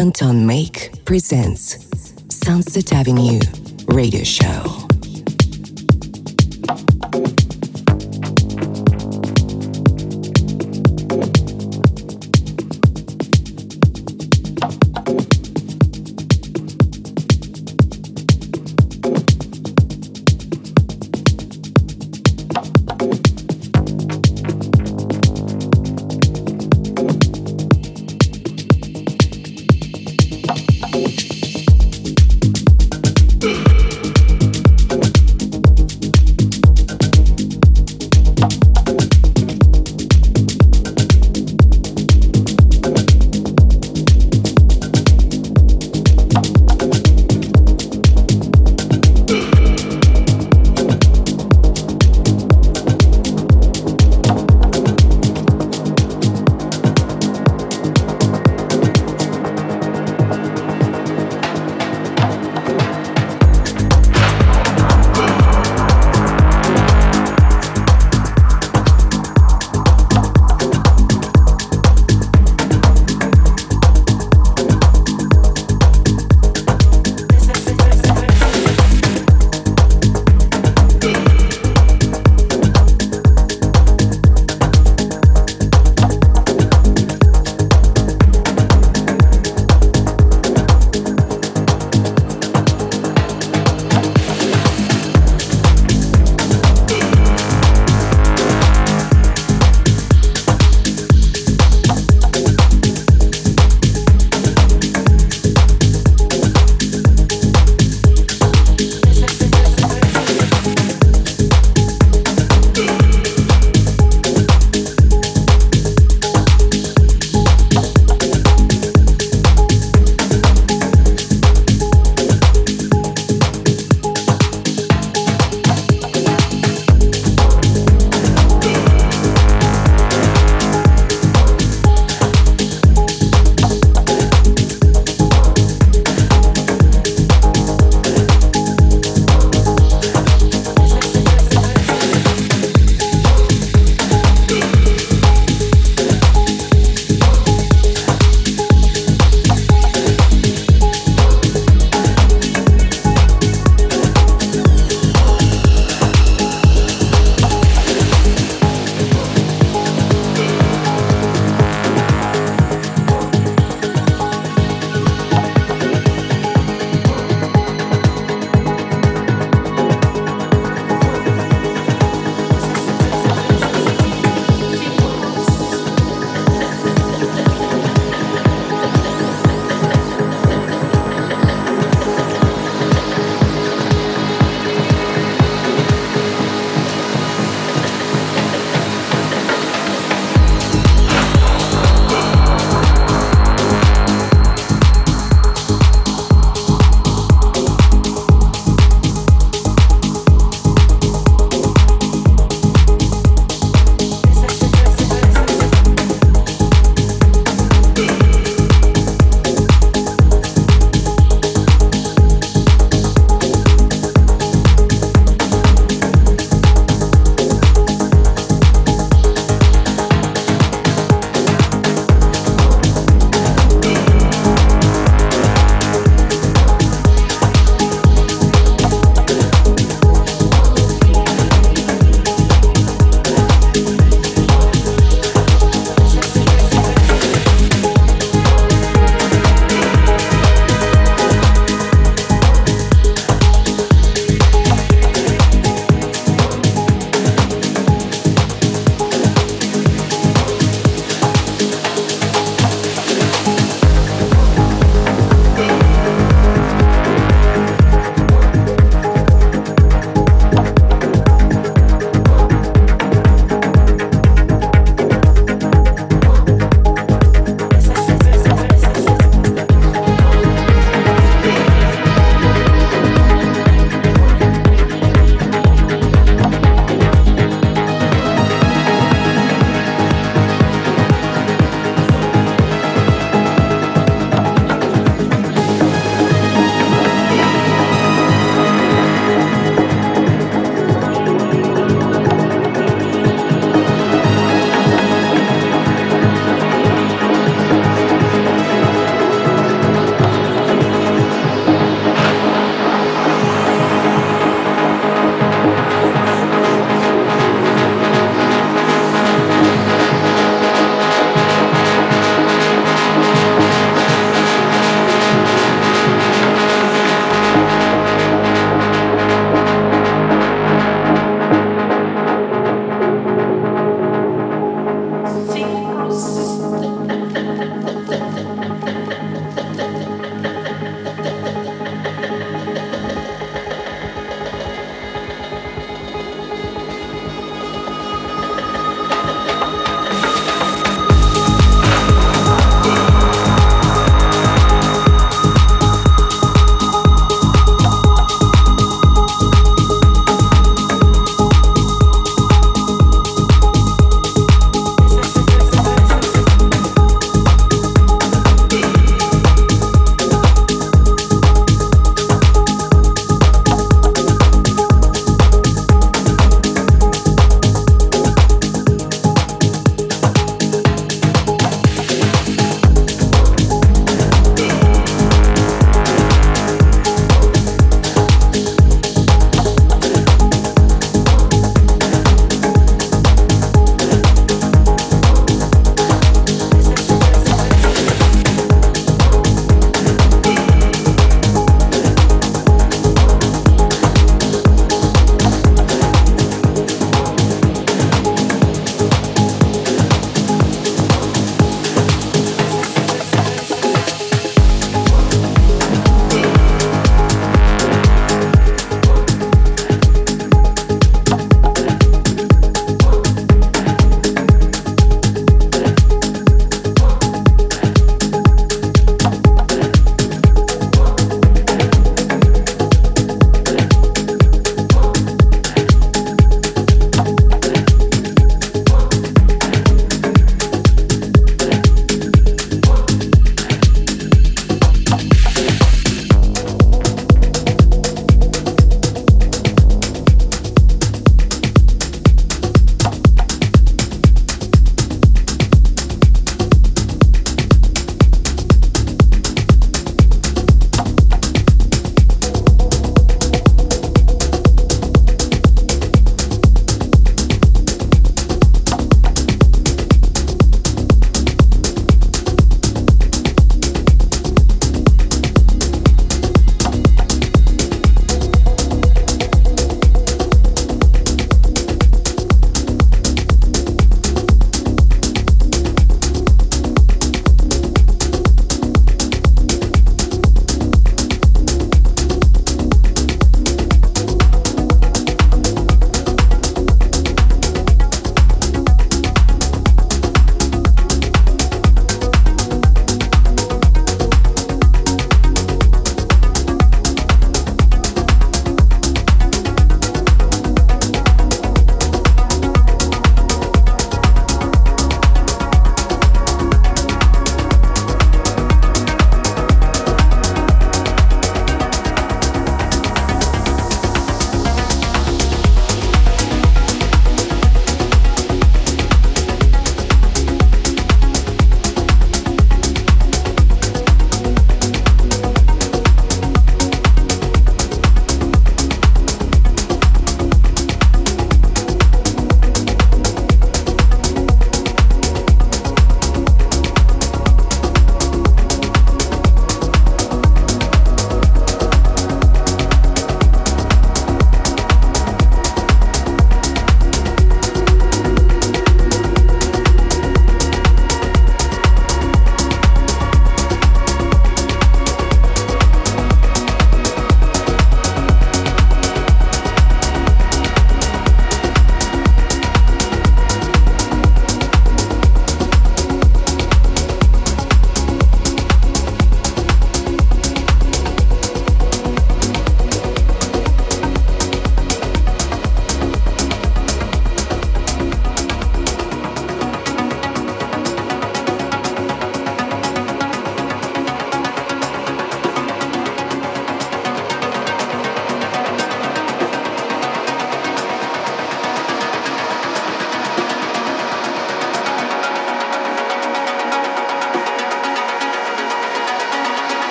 Anton Make presents Sunset Avenue Radio Show.